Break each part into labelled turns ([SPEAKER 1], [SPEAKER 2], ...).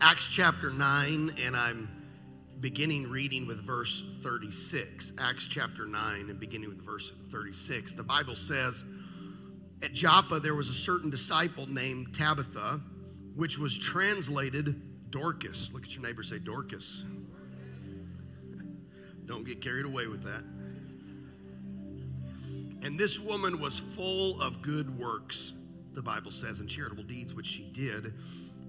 [SPEAKER 1] Acts chapter 9, and I'm beginning reading with verse 36. Acts chapter 9, and beginning with verse 36. The Bible says, At Joppa there was a certain disciple named Tabitha, which was translated Dorcas. Look at your neighbor, say Dorcas. Don't get carried away with that. And this woman was full of good works, the Bible says, and charitable deeds which she did.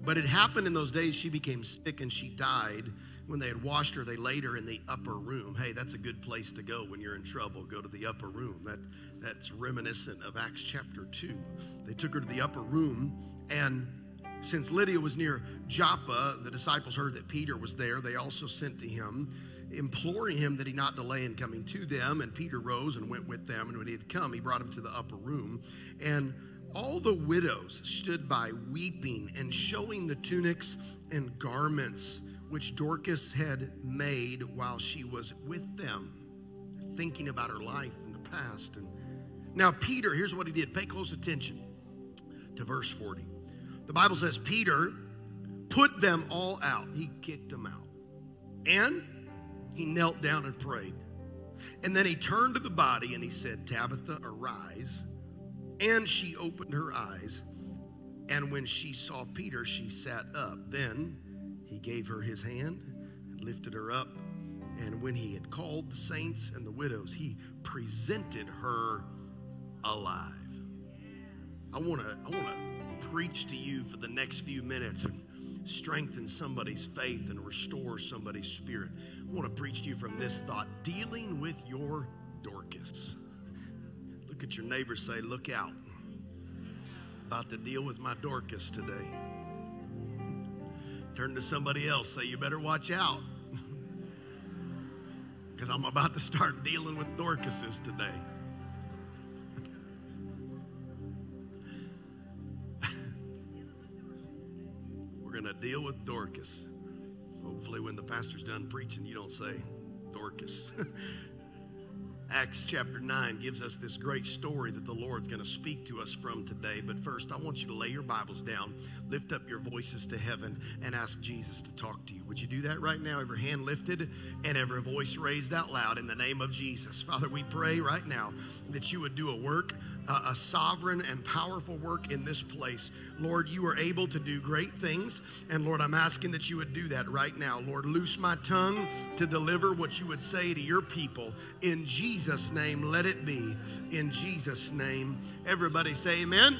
[SPEAKER 1] But it happened in those days she became sick and she died. When they had washed her, they laid her in the upper room. Hey, that's a good place to go when you're in trouble. Go to the upper room. That, that's reminiscent of Acts chapter 2. They took her to the upper room, and since Lydia was near Joppa, the disciples heard that Peter was there. They also sent to him imploring him that he not delay in coming to them. And Peter rose and went with them. And when he had come, he brought him to the upper room. And all the widows stood by weeping and showing the tunics and garments which Dorcas had made while she was with them, thinking about her life in the past. And now, Peter, here's what he did. Pay close attention to verse 40. The Bible says, Peter put them all out, he kicked them out. And he knelt down and prayed. And then he turned to the body and he said, Tabitha, arise. And she opened her eyes. And when she saw Peter, she sat up. Then he gave her his hand and lifted her up. And when he had called the saints and the widows, he presented her alive. I want to I want to preach to you for the next few minutes and strengthen somebody's faith and restore somebody's spirit. I want to preach to you from this thought dealing with your Dorcas. Look at your neighbor, say, Look out. About to deal with my Dorcas today. Turn to somebody else, say, You better watch out. Because I'm about to start dealing with Dorcases today. We're going to deal with Dorcas. Hopefully, when the pastor's done preaching, you don't say Dorcas. Acts chapter 9 gives us this great story that the Lord's going to speak to us from today. But first, I want you to lay your Bibles down, lift up your voices to heaven, and ask Jesus to talk to you. Would you do that right now? Every hand lifted and every voice raised out loud in the name of Jesus. Father, we pray right now that you would do a work a sovereign and powerful work in this place. Lord, you are able to do great things. And Lord, I'm asking that you would do that right now. Lord, loose my tongue to deliver what you would say to your people. In Jesus' name, let it be. In Jesus' name. Everybody say amen.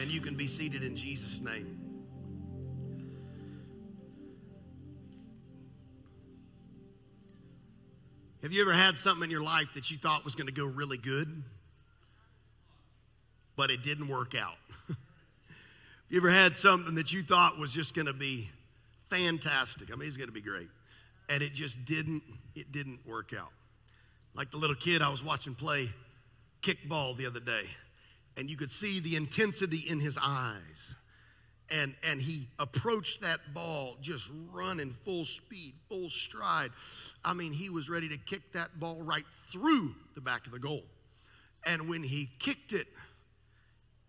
[SPEAKER 1] And you can be seated in Jesus' name. Have you ever had something in your life that you thought was going to go really good? But it didn't work out. you ever had something that you thought was just going to be fantastic? I mean, it's going to be great. And it just didn't, it didn't work out. Like the little kid I was watching play kickball the other day, and you could see the intensity in his eyes. And, and he approached that ball just running full speed, full stride. I mean, he was ready to kick that ball right through the back of the goal. And when he kicked it,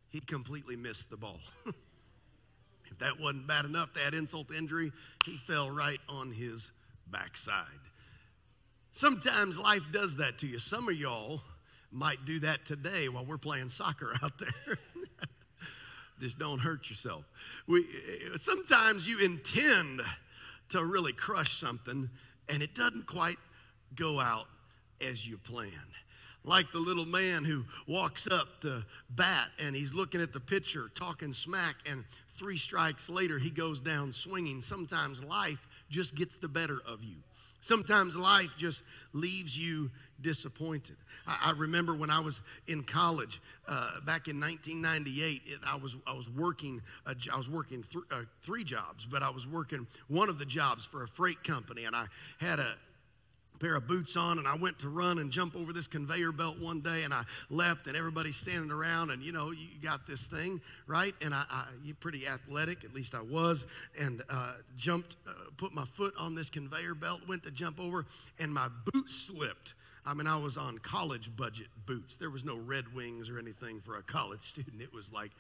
[SPEAKER 1] he completely missed the ball. if that wasn't bad enough that insult injury, he fell right on his backside. Sometimes life does that to you. Some of y'all might do that today while we're playing soccer out there. Just don't hurt yourself. We, sometimes you intend to really crush something and it doesn't quite go out as you planned like the little man who walks up to bat and he's looking at the pitcher, talking smack, and three strikes later he goes down swinging. Sometimes life just gets the better of you. Sometimes life just leaves you disappointed. I, I remember when I was in college uh, back in 1998. It, I was I was working a, I was working th- uh, three jobs, but I was working one of the jobs for a freight company, and I had a pair of boots on and I went to run and jump over this conveyor belt one day and I left and everybody's standing around and you know you got this thing right? And I, I you're pretty athletic at least I was and uh, jumped uh, put my foot on this conveyor belt went to jump over and my boot slipped. I mean I was on college budget boots. There was no Red Wings or anything for a college student. It was like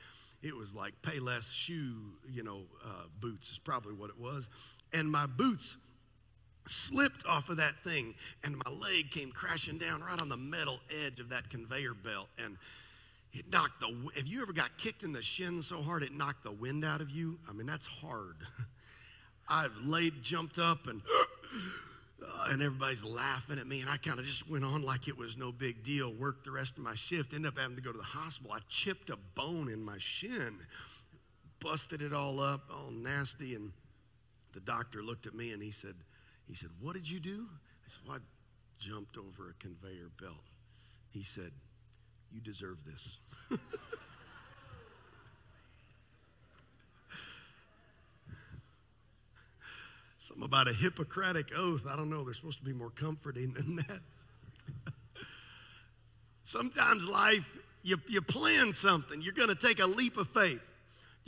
[SPEAKER 1] it was like Payless shoe, you know, uh, boots is probably what it was. And my boots slipped off of that thing, and my leg came crashing down right on the metal edge of that conveyor belt. And it knocked the, have you ever got kicked in the shin so hard it knocked the wind out of you? I mean, that's hard. i've laid, jumped up, and uh, and everybody's laughing at me, and I kind of just went on like it was no big deal. Worked the rest of my shift, ended up having to go to the hospital. I chipped a bone in my shin, busted it all up, all nasty, and the doctor looked at me and he said, he said, What did you do? I said, Well, I jumped over a conveyor belt. He said, You deserve this. Something about a Hippocratic oath. I don't know. They're supposed to be more comforting than that. Sometimes life, you, you plan something. You're going to take a leap of faith.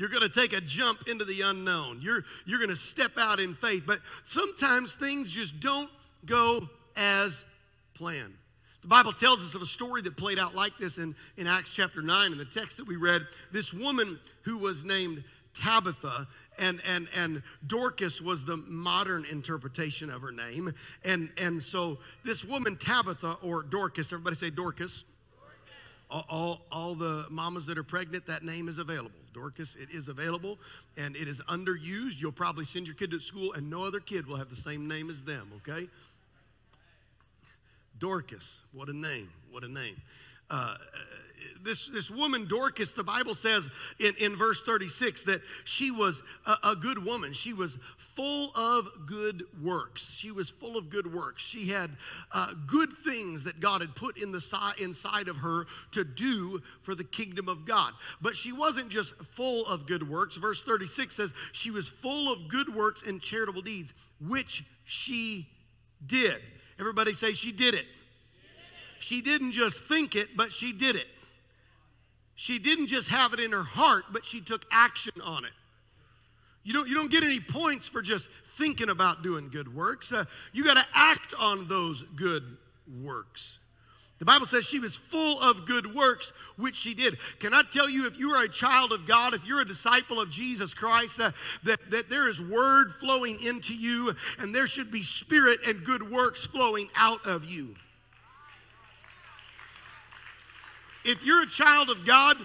[SPEAKER 1] You're going to take a jump into the unknown. You're, you're going to step out in faith. But sometimes things just don't go as planned. The Bible tells us of a story that played out like this in, in Acts chapter 9. In the text that we read, this woman who was named Tabitha, and, and, and Dorcas was the modern interpretation of her name. And, and so this woman, Tabitha, or Dorcas, everybody say Dorcas. All, all, all, the mamas that are pregnant, that name is available. Dorcas, it is available and it is underused. You'll probably send your kid to school and no other kid will have the same name as them, okay? Dorcas, what a name, what a name. Uh, this, this woman, Dorcas, the Bible says in, in verse 36 that she was a, a, good woman. She was full of good works. She was full of good works. She had uh, good things that God had put in the si- inside of her to do for the kingdom of God. But she wasn't just full of good works. Verse 36 says she was full of good works and charitable deeds, which she did. Everybody say she did it. She didn't just think it, but she did it. She didn't just have it in her heart, but she took action on it. You don't, you don't get any points for just thinking about doing good works. Uh, you got to act on those good works. The Bible says she was full of good works, which she did. Can I tell you, if you are a child of God, if you're a disciple of Jesus Christ, uh, that, that there is word flowing into you, and there should be spirit and good works flowing out of you. If you're a child of God,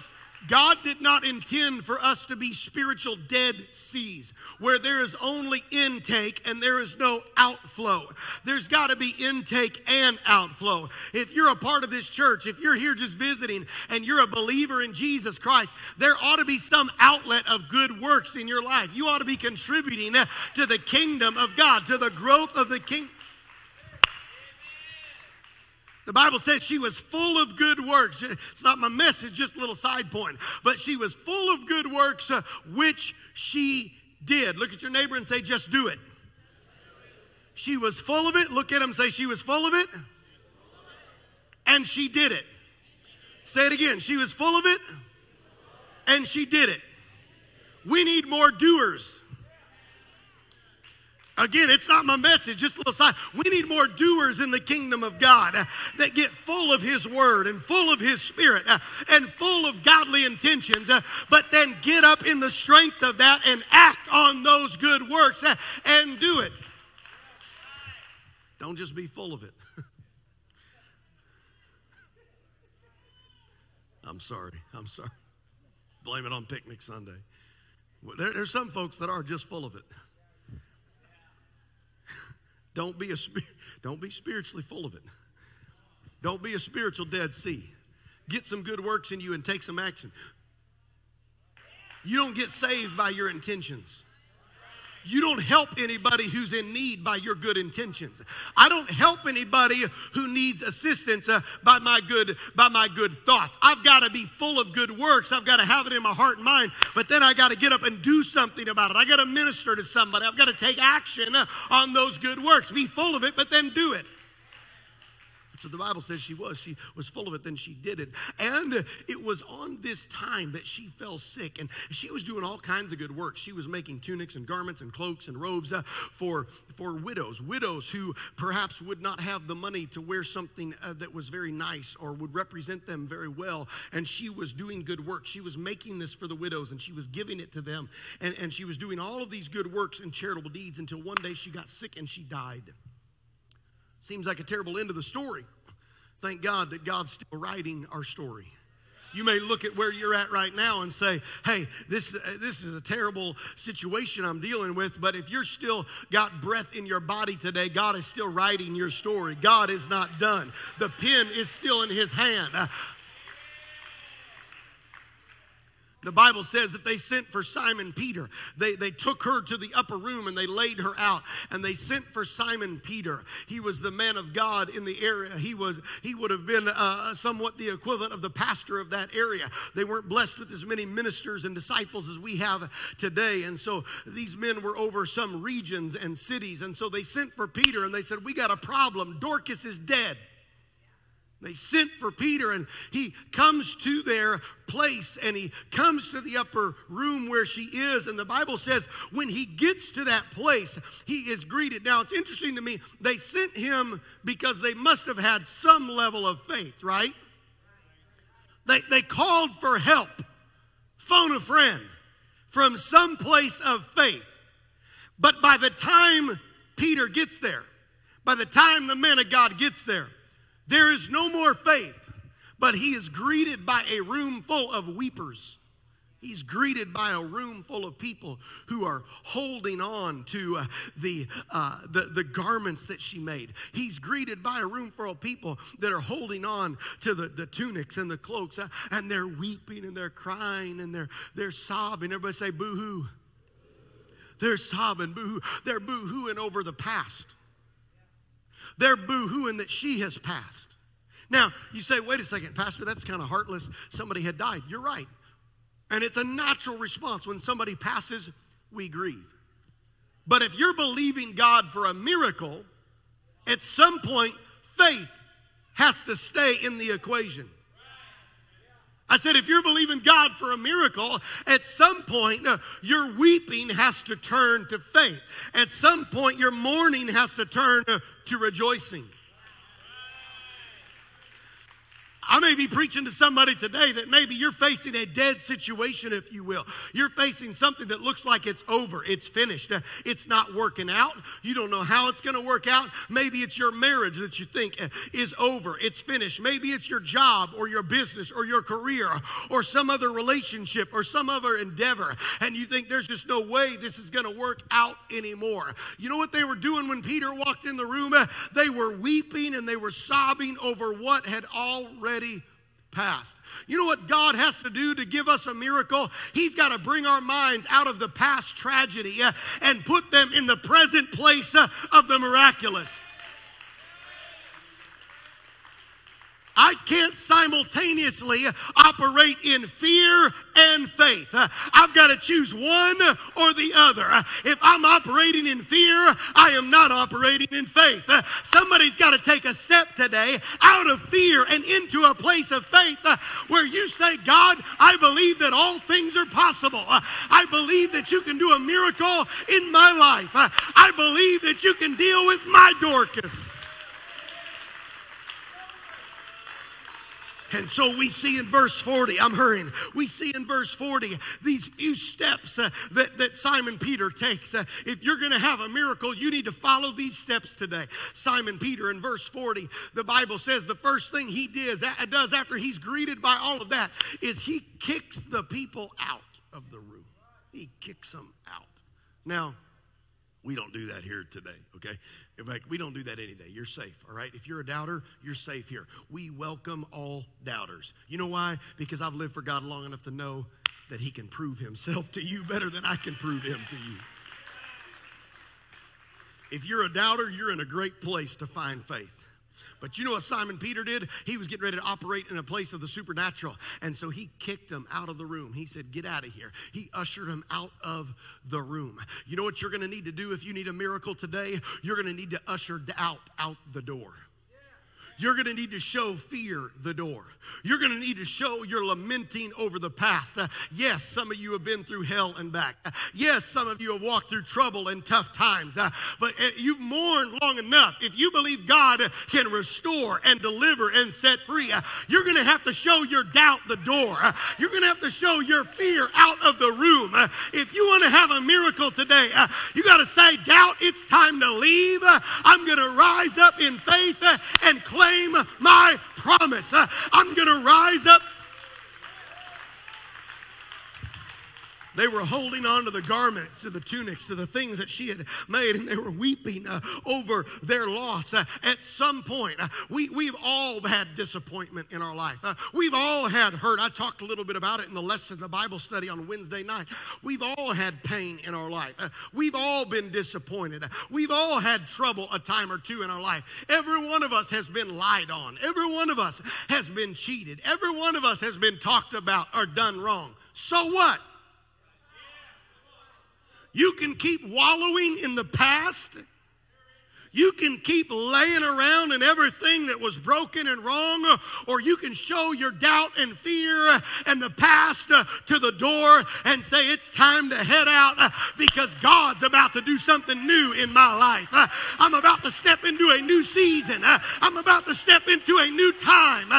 [SPEAKER 1] God did not intend for us to be spiritual dead seas where there is only intake and there is no outflow. There's got to be intake and outflow. If you're a part of this church, if you're here just visiting and you're a believer in Jesus Christ, there ought to be some outlet of good works in your life. You ought to be contributing to the kingdom of God, to the growth of the kingdom. The Bible says she was full of good works. It's not my message, just a little side point. But she was full of good works, uh, which she did. Look at your neighbor and say, just do it. She was full of it. Look at him say, she was full of it. And she did it. Say it again. She was full of it. And she did it. We need more doers. Again, it's not my message, just a little side. We need more doers in the kingdom of God that get full of His Word and full of His Spirit and full of godly intentions, but then get up in the strength of that and act on those good works and do it. Don't just be full of it. I'm sorry. I'm sorry. Blame it on Picnic Sunday. There, there's some folks that are just full of it. Don't be, a, don't be spiritually full of it. Don't be a spiritual Dead Sea. Get some good works in you and take some action. You don't get saved by your intentions. You don't help anybody who's in need by your good intentions. I don't help anybody who needs assistance uh, by my good by my good thoughts. I've got to be full of good works. I've got to have it in my heart and mind, but then I got to get up and do something about it. I got to minister to somebody. I've got to take action uh, on those good works. Be full of it, but then do it. So the Bible says she was. She was full of it, then she did it. And it was on this time that she fell sick. And she was doing all kinds of good work. She was making tunics and garments and cloaks and robes uh, for, for widows, widows who perhaps would not have the money to wear something uh, that was very nice or would represent them very well. And she was doing good work. She was making this for the widows and she was giving it to them. And, and she was doing all of these good works and charitable deeds until one day she got sick and she died. Seems like a terrible end of the story. Thank God that God's still writing our story. You may look at where you're at right now and say, hey, this, uh, this is a terrible situation I'm dealing with. But if you're still got breath in your body today, God is still writing your story. God is not done. The pen is still in his hand. The Bible says that they sent for Simon Peter. They, they took her to the upper room and they laid her out and they sent for Simon Peter. He was the man of God in the area. He was he would have been uh, somewhat the equivalent of the pastor of that area. They weren't blessed with as many ministers and disciples as we have today. And so these men were over some regions and cities. And so they sent for Peter and they said, We got a problem. Dorcas is dead. They sent for Peter, and he comes to their place and he comes to the upper room where she is. And the Bible says when he gets to that place, he is greeted. Now, it's interesting to me, they sent him because they must have had some level of faith, right? They, they called for help, phone a friend from some place of faith. But by the time Peter gets there, by the time the man of God gets there, there is no more faith, but he is greeted by a room full of weepers. He's greeted by a room full of people who are holding on to uh, the, uh, the, the garments that she made. He's greeted by a room full of people that are holding on to the, the tunics and the cloaks, uh, and they're weeping and they're crying and they're, they're sobbing. Everybody say, boo hoo. They're sobbing, boo hoo. They're boo hooing over the past. They're boo hooing that she has passed. Now, you say, wait a second, Pastor, that's kind of heartless. Somebody had died. You're right. And it's a natural response. When somebody passes, we grieve. But if you're believing God for a miracle, at some point, faith has to stay in the equation. I said, if you're believing God for a miracle, at some point uh, your weeping has to turn to faith. At some point your mourning has to turn uh, to rejoicing. I may be preaching to somebody today that maybe you're facing a dead situation, if you will. You're facing something that looks like it's over, it's finished, uh, it's not working out. You don't know how it's going to work out. Maybe it's your marriage that you think uh, is over, it's finished. Maybe it's your job or your business or your career or some other relationship or some other endeavor, and you think there's just no way this is going to work out anymore. You know what they were doing when Peter walked in the room? Uh, they were weeping and they were sobbing over what had already already passed. You know what God has to do to give us a miracle? He's got to bring our minds out of the past tragedy uh, and put them in the present place uh, of the miraculous. I can't simultaneously operate in fear and faith. I've got to choose one or the other. If I'm operating in fear, I am not operating in faith. Somebody's got to take a step today out of fear and into a place of faith where you say, God, I believe that all things are possible. I believe that you can do a miracle in my life. I believe that you can deal with my Dorcas. And so we see in verse 40, I'm hurrying, we see in verse 40 these few steps uh, that, that Simon Peter takes. Uh, if you're going to have a miracle, you need to follow these steps today. Simon Peter in verse 40, the Bible says the first thing he does, does after he's greeted by all of that is he kicks the people out of the room. He kicks them out. Now, we don't do that here today, okay? In fact, we don't do that any day. You're safe, all right? If you're a doubter, you're safe here. We welcome all doubters. You know why? Because I've lived for God long enough to know that He can prove Himself to you better than I can prove Him to you. If you're a doubter, you're in a great place to find faith. But you know what Simon Peter did? He was getting ready to operate in a place of the supernatural. And so he kicked him out of the room. He said, Get out of here. He ushered him out of the room. You know what you're going to need to do if you need a miracle today? You're going to need to usher doubt out the door. You're going to need to show fear the door. You're going to need to show your lamenting over the past. Uh, yes, some of you have been through hell and back. Uh, yes, some of you have walked through trouble and tough times. Uh, but uh, you've mourned long enough. If you believe God can restore and deliver and set free, uh, you're going to have to show your doubt the door. Uh, you're going to have to show your fear out of the room. if you want to have a miracle today, you got to say, Doubt, it's time to leave. I'm going to rise up in faith and claim my promise. Uh, I'm going to rise up They were holding on to the garments, to the tunics, to the things that she had made, and they were weeping uh, over their loss. Uh, at some point, uh, we, we've all had disappointment in our life. Uh, we've all had hurt. I talked a little bit about it in the lesson, the Bible study on Wednesday night. We've all had pain in our life. Uh, we've all been disappointed. Uh, we've all had trouble a time or two in our life. Every one of us has been lied on. Every one of us has been cheated. Every one of us has been talked about or done wrong. So what? You can keep wallowing in the past you can keep laying around in everything that was broken and wrong, or you can show your doubt and fear and the past to the door and say, It's time to head out because God's about to do something new in my life. I'm about to step into a new season. I'm about to step into a new time.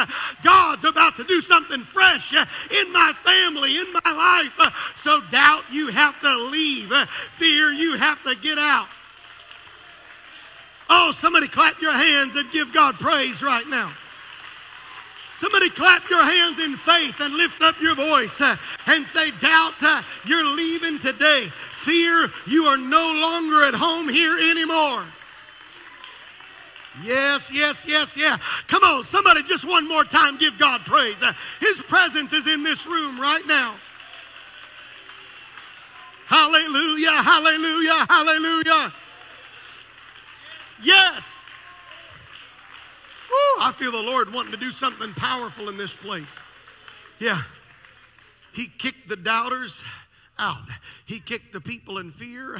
[SPEAKER 1] God's about to do something fresh in my family, in my life. So, doubt, you have to leave. Fear, you have to get out. Oh, somebody clap your hands and give God praise right now. Somebody clap your hands in faith and lift up your voice uh, and say, Doubt, uh, you're leaving today. Fear, you are no longer at home here anymore. Yes, yes, yes, yeah. Come on, somebody just one more time give God praise. Uh, his presence is in this room right now. Hallelujah, hallelujah, hallelujah. Yes. Woo, I feel the Lord wanting to do something powerful in this place. Yeah. He kicked the doubters out, He kicked the people in fear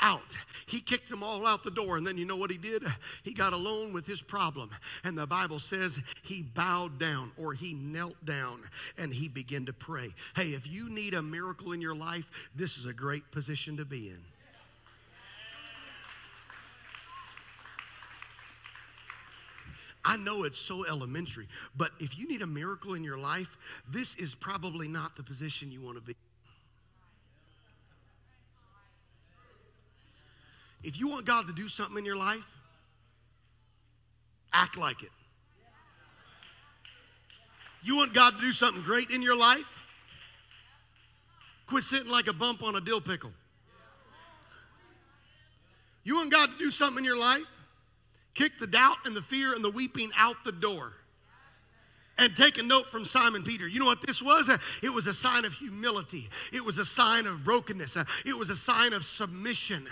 [SPEAKER 1] out. He kicked them all out the door. And then you know what he did? He got alone with his problem. And the Bible says he bowed down or he knelt down and he began to pray. Hey, if you need a miracle in your life, this is a great position to be in. I know it's so elementary, but if you need a miracle in your life, this is probably not the position you want to be. If you want God to do something in your life, act like it. You want God to do something great in your life? Quit sitting like a bump on a dill pickle. You want God to do something in your life? Kick the doubt and the fear and the weeping out the door. And take a note from Simon Peter. You know what this was? Uh, it was a sign of humility, it was a sign of brokenness, uh, it was a sign of submission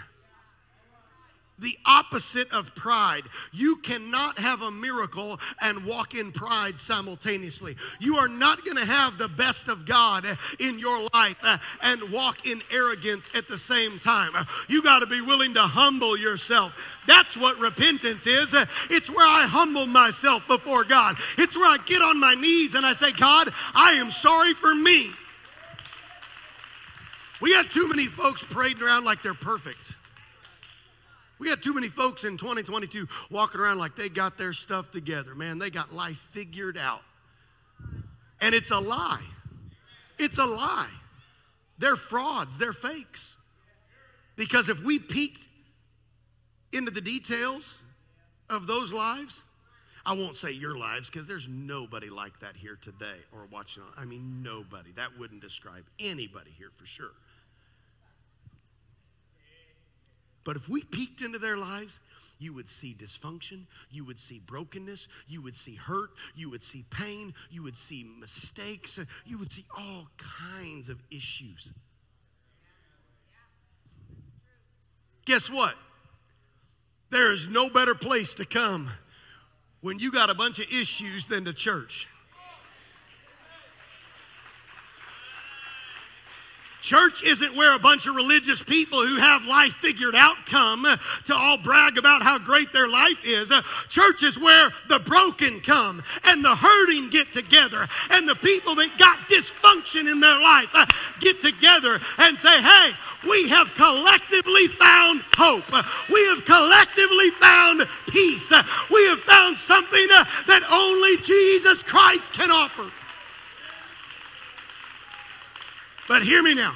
[SPEAKER 1] the opposite of pride. You cannot have a miracle and walk in pride simultaneously. You are not going to have the best of God in your life and walk in arrogance at the same time. You got to be willing to humble yourself. That's what repentance is. It's where I humble myself before God. It's where I get on my knees and I say, God, I am sorry for me. We got too many folks parading around like they're perfect. We got too many folks in 2022 walking around like they got their stuff together. Man, they got life figured out. And it's a lie. It's a lie. They're frauds, they're fakes. Because if we peeked into the details of those lives, I won't say your lives because there's nobody like that here today or watching. I mean, nobody. That wouldn't describe anybody here for sure. But if we peeked into their lives, you would see dysfunction, you would see brokenness, you would see hurt, you would see pain, you would see mistakes, you would see all kinds of issues. Guess what? There is no better place to come when you got a bunch of issues than the church. Church isn't where a bunch of religious people who have life figured out come to all brag about how great their life is. Church is where the broken come and the hurting get together and the people that got dysfunction in their life uh, get together and say, hey, we have collectively found hope. We have collectively found peace. We have found something uh, that only Jesus Christ can offer. But hear me now.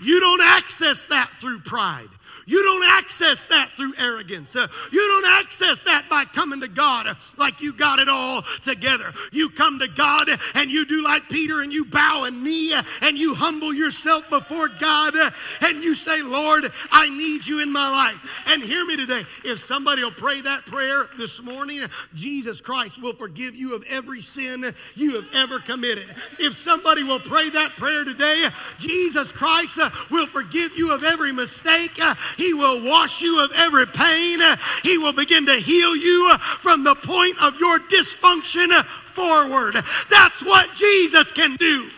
[SPEAKER 1] You don't access that through pride. You don't access that through arrogance. Uh, you don't access that by coming to God uh, like you got it all together. You come to God and you do like Peter and you bow a knee uh, and you humble yourself before God uh, and you say, Lord, I need you in my life. And hear me today. If somebody will pray that prayer this morning, Jesus Christ will forgive you of every sin you have ever committed. If somebody will pray that prayer today, Jesus Christ will forgive you of every mistake he will wash you of every pain. He will begin to heal you from the point of your dysfunction forward. That's what Jesus can do.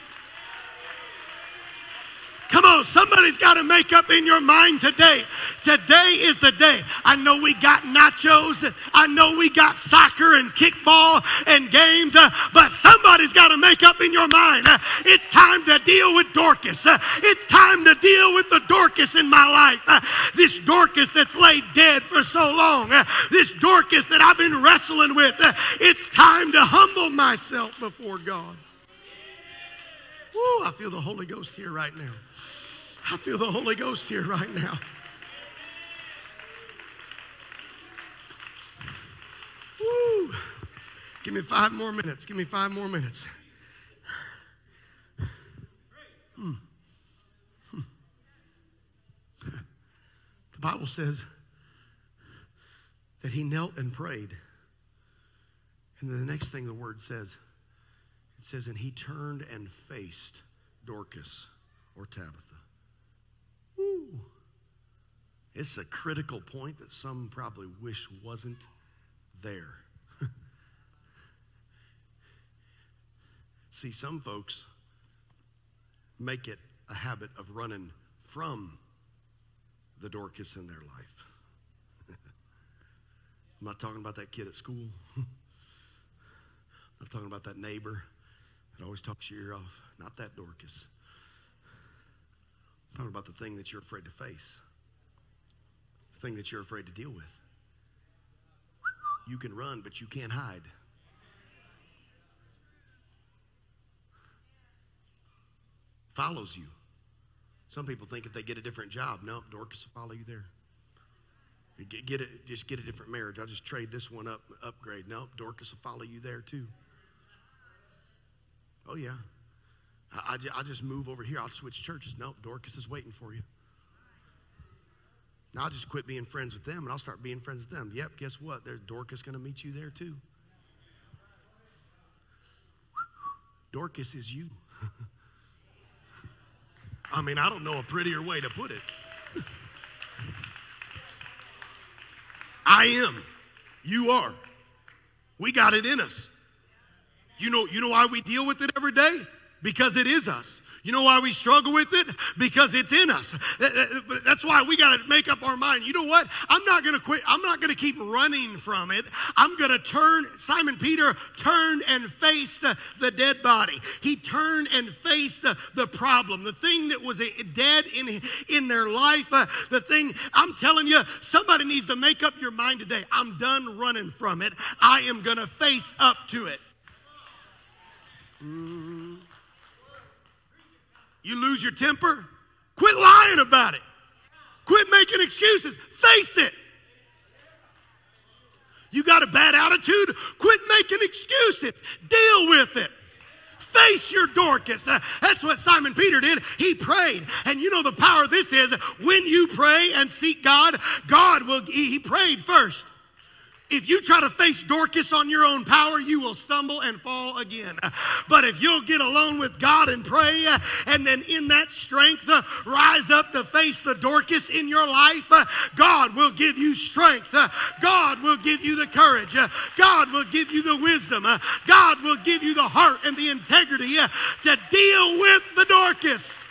[SPEAKER 1] Come on, somebody's got to make up in your mind today. Today is the day. I know we got nachos. I know we got soccer and kickball and games, uh, but somebody's got to make up in your mind. Uh, it's time to deal with Dorcas. Uh, it's time to deal with the Dorcas in my life. This Dorcas that's laid dead for so long. This Dorcas that I've been wrestling with. It's time to humble myself before God. Woo, I feel the Holy Ghost here right now. I feel the Holy Ghost here right now. Woo. Give me five more minutes. Give me five more minutes. Hmm. Hmm. The Bible says that he knelt and prayed. And then the next thing the word says, it says, and he turned and faced Dorcas or Tabitha. Woo. It's a critical point that some probably wish wasn't there. See, some folks make it a habit of running from the Dorcas in their life. I'm not talking about that kid at school. I'm talking about that neighbor that always talks your ear off. Not that Dorcas. I'm talking about the thing that you're afraid to face, the thing that you're afraid to deal with. You can run, but you can't hide. Follows you. Some people think if they get a different job, no, Dorcas will follow you there. Get, get it, just get a different marriage. I'll just trade this one up, upgrade. No, Dorcas will follow you there too. Oh, yeah. I, I, I just move over here. I'll switch churches. Nope, Dorcas is waiting for you. Now I'll just quit being friends with them and I'll start being friends with them. Yep, guess what? There's Dorcas going to meet you there too. Dorcas is you. I mean, I don't know a prettier way to put it. I am. You are. We got it in us. You know, you know why we deal with it every day? Because it is us. You know why we struggle with it? Because it's in us. That's why we got to make up our mind. You know what? I'm not going to quit. I'm not going to keep running from it. I'm going to turn. Simon Peter turned and faced the dead body. He turned and faced the problem, the thing that was dead in, in their life. Uh, the thing, I'm telling you, somebody needs to make up your mind today. I'm done running from it. I am going to face up to it. Mm. You lose your temper? Quit lying about it. Quit making excuses. Face it. You got a bad attitude? Quit making excuses. Deal with it. Face your Dorcas. Uh, that's what Simon Peter did. He prayed. And you know the power of this is when you pray and seek God, God will, he prayed first. If you try to face Dorcas on your own power, you will stumble and fall again. But if you'll get alone with God and pray, and then in that strength, rise up to face the Dorcas in your life, God will give you strength. God will give you the courage. God will give you the wisdom. God will give you the heart and the integrity to deal with the Dorcas.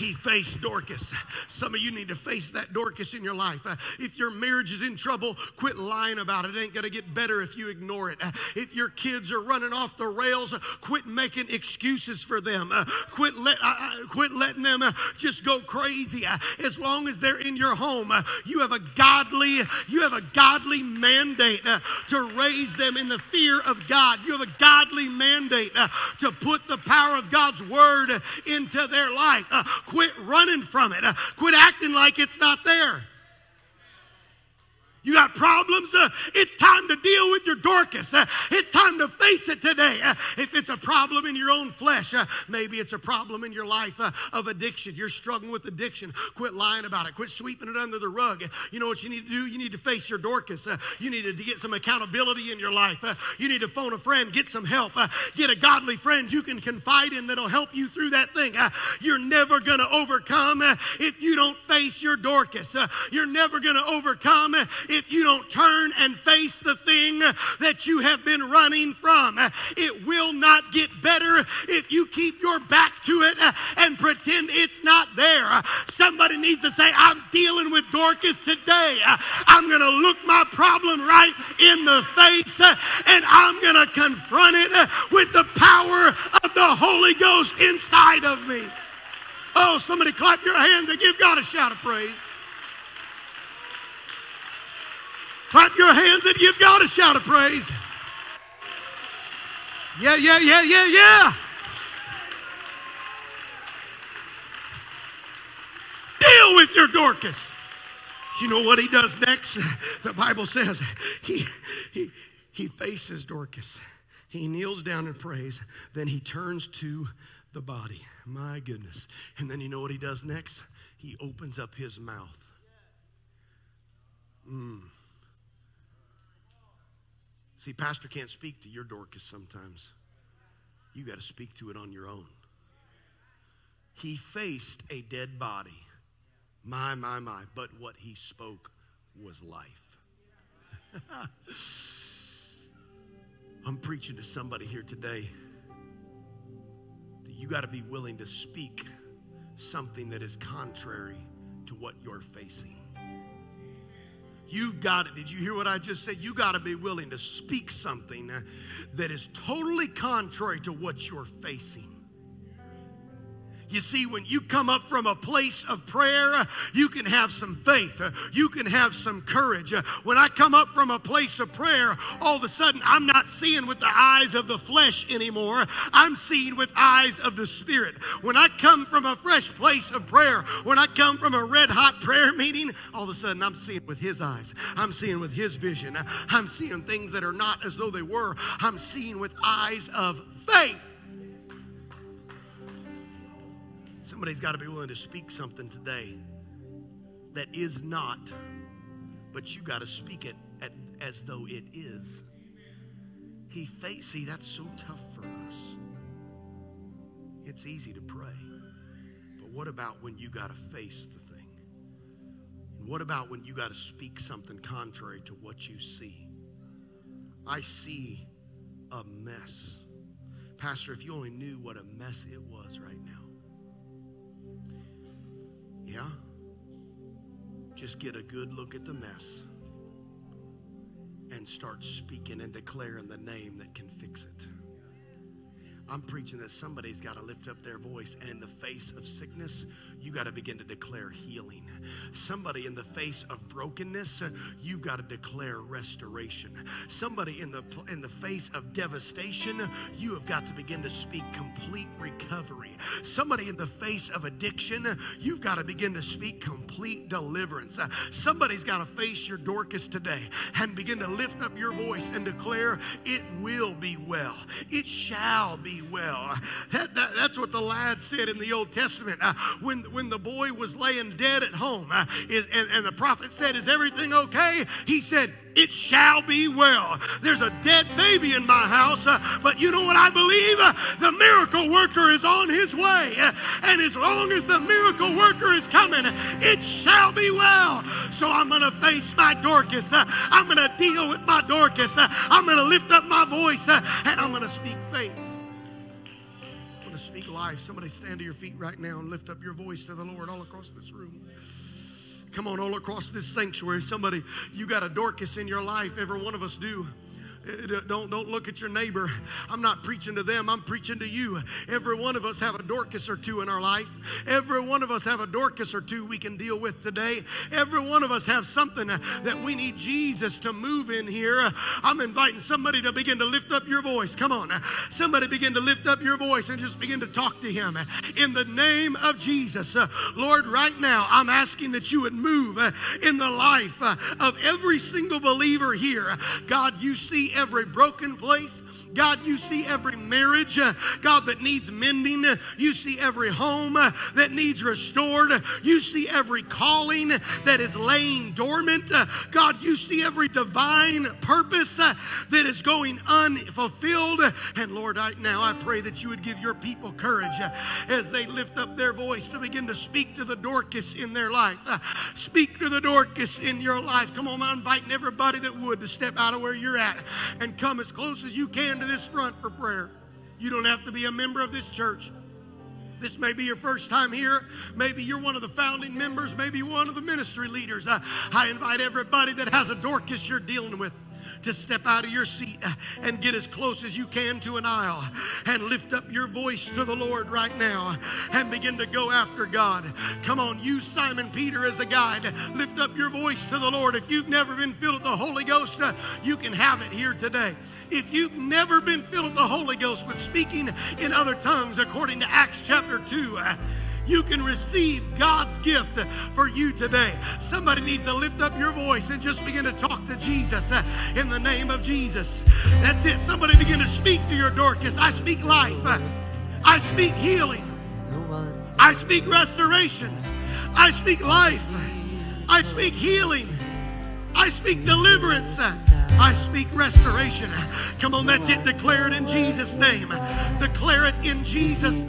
[SPEAKER 1] He faced Dorcas. Some of you need to face that Dorcas in your life. Uh, if your marriage is in trouble, quit lying about it. It ain't going to get better if you ignore it. Uh, if your kids are running off the rails, uh, quit making excuses for them. Uh, quit, let, uh, quit letting them just go crazy. As long as they're in your home, you have a godly, you have a godly mandate to raise them in the fear of God. You have a godly mandate to put the power of God's word into their life. Quit running from it. Uh, quit acting like it's not there. You got problems? Uh, it's time to deal with your Dorcas. Uh, it's time to face it today. Uh, if it's a problem in your own flesh, uh, maybe it's a problem in your life uh, of addiction. You're struggling with addiction. Quit lying about it. Quit sweeping it under the rug. You know what you need to do? You need to face your Dorcas. Uh, you need to get some accountability in your life. you need to phone a friend, get some help, get a godly friend you can confide in that'll help you through that thing. you're never going to overcome if you don't face your Dorcas. you're never going to overcome if you don't turn and face the thing that you have been running from. It will not get better if you keep your back to it and pretend it's not there. Somebody needs to say, I'm dealing with Dorcas today. I'm going to look my problem right in the face and I'm going to confront it with the power of the Holy Ghost inside of me. Oh, somebody clap your hands and give God a shout of praise. Clap your hands and give God a shout of praise. Yeah, yeah, yeah, yeah, yeah. Deal with your Dorcas. You know what he does next? The Bible says he, he, he faces Dorcas. He kneels down and prays. Then he turns to the body. My goodness. And then you know what he does next? He opens up his mouth. Mm. See, Pastor can't speak to your Dorcas sometimes. You got to speak to it on your own. He faced a dead body. My, my, my. But what he spoke was life. I'm preaching to somebody here today you got to be willing to speak something that is contrary to what you're facing. You've got it. Did you hear what I just said? You got to be willing to speak something that is totally contrary to what you're facing. You see, when you come up from a place of prayer, you can have some faith. You can have some courage. When I come up from a place of prayer, all of a sudden I'm not seeing with the eyes of the flesh anymore. I'm seeing with eyes of the Spirit. When I come from a fresh place of prayer, when I come from a red hot prayer meeting, all of a sudden I'm seeing with His eyes. I'm seeing with His vision. I'm seeing things that are not as though they were. I'm seeing with eyes of faith. Somebody's got to be willing to speak something today that is not, but you got to speak it at, as though it is. He face, see, that's so tough for us. It's easy to pray, but what about when you got to face the thing? And what about when you got to speak something contrary to what you see? I see a mess. Pastor, if you only knew what a mess it was right now. Yeah? Just get a good look at the mess and start speaking and declaring the name that can fix it. I'm preaching that somebody's got to lift up their voice, and in the face of sickness, you got to begin to declare healing. Somebody in the face of brokenness, you've got to declare restoration. Somebody in the in the face of devastation, you have got to begin to speak complete recovery. Somebody in the face of addiction, you've got to begin to speak complete deliverance. Somebody's got to face your Dorcas today and begin to lift up your voice and declare, "It will be well. It shall be well." That, that, that's what the lad said in the Old Testament uh, when when the boy was laying dead at home uh, is, and, and the prophet said, Is everything okay? He said, It shall be well. There's a dead baby in my house, uh, but you know what I believe? Uh, the miracle worker is on his way. Uh, and as long as the miracle worker is coming, it shall be well. So I'm going to face my Dorcas. Uh, I'm going to deal with my Dorcas. Uh, I'm going to lift up my voice and I'm going to speak faith. Speak life. Somebody stand to your feet right now and lift up your voice to the Lord all across this room. Come on, all across this sanctuary. Somebody, you got a Dorcas in your life. Every one of us do. Uh, don't, don't look at your neighbor. I'm not preaching to them, I'm preaching to you. Every one of us have a Dorcas or two in our life. Every one of us have a Dorcas or two we can deal with today. Every one of us have something that we need Jesus to move in here. I'm inviting somebody to begin to lift up your voice. Come on. Somebody begin to lift up your voice and just begin to talk to him. In the name of Jesus, uh, Lord, right now, I'm asking that you would move uh, in the life of every single believer here. God, you see every broken place. God, you see every marriage, uh, God, that needs mending. You see every home uh, that needs restored. You see every calling that is laying dormant. Uh, God, you see every divine purpose that is going unfulfilled. And Lord, right now, I pray that you would give your people courage as they lift up their voice to begin to speak to the Dorcas in their life. Speak to the Dorcas in your life. Come on, I'm inviting everybody that would to step out of where you're at and come as close as you can to this front for prayer. You don't have to be a member of this church. This may be your first time here. Maybe you're one of the founding members. Maybe one of the ministry leaders. I, I invite everybody that has a Dorcas you're dealing with to step out of your seat and get as close as you can to an aisle and lift up your voice to the Lord right now and begin to go after God. Come on, use Simon Peter as a guide. Lift up your voice to the Lord. If you've never been filled with the Holy Ghost, you can have it here today. If you've never been filled with the Holy Ghost with speaking in other tongues, according to Acts chapter 2, you can receive God's gift for you today. Somebody needs to lift up your voice and just begin to talk to Jesus uh, in the name of Jesus. That's it. Somebody begin to speak to your Dorcas. I speak life. I speak healing. I speak restoration. I speak life. I speak healing. I speak deliverance. I speak restoration. Come on, that's it. Declare it in Jesus' name. Declare it in Jesus' name.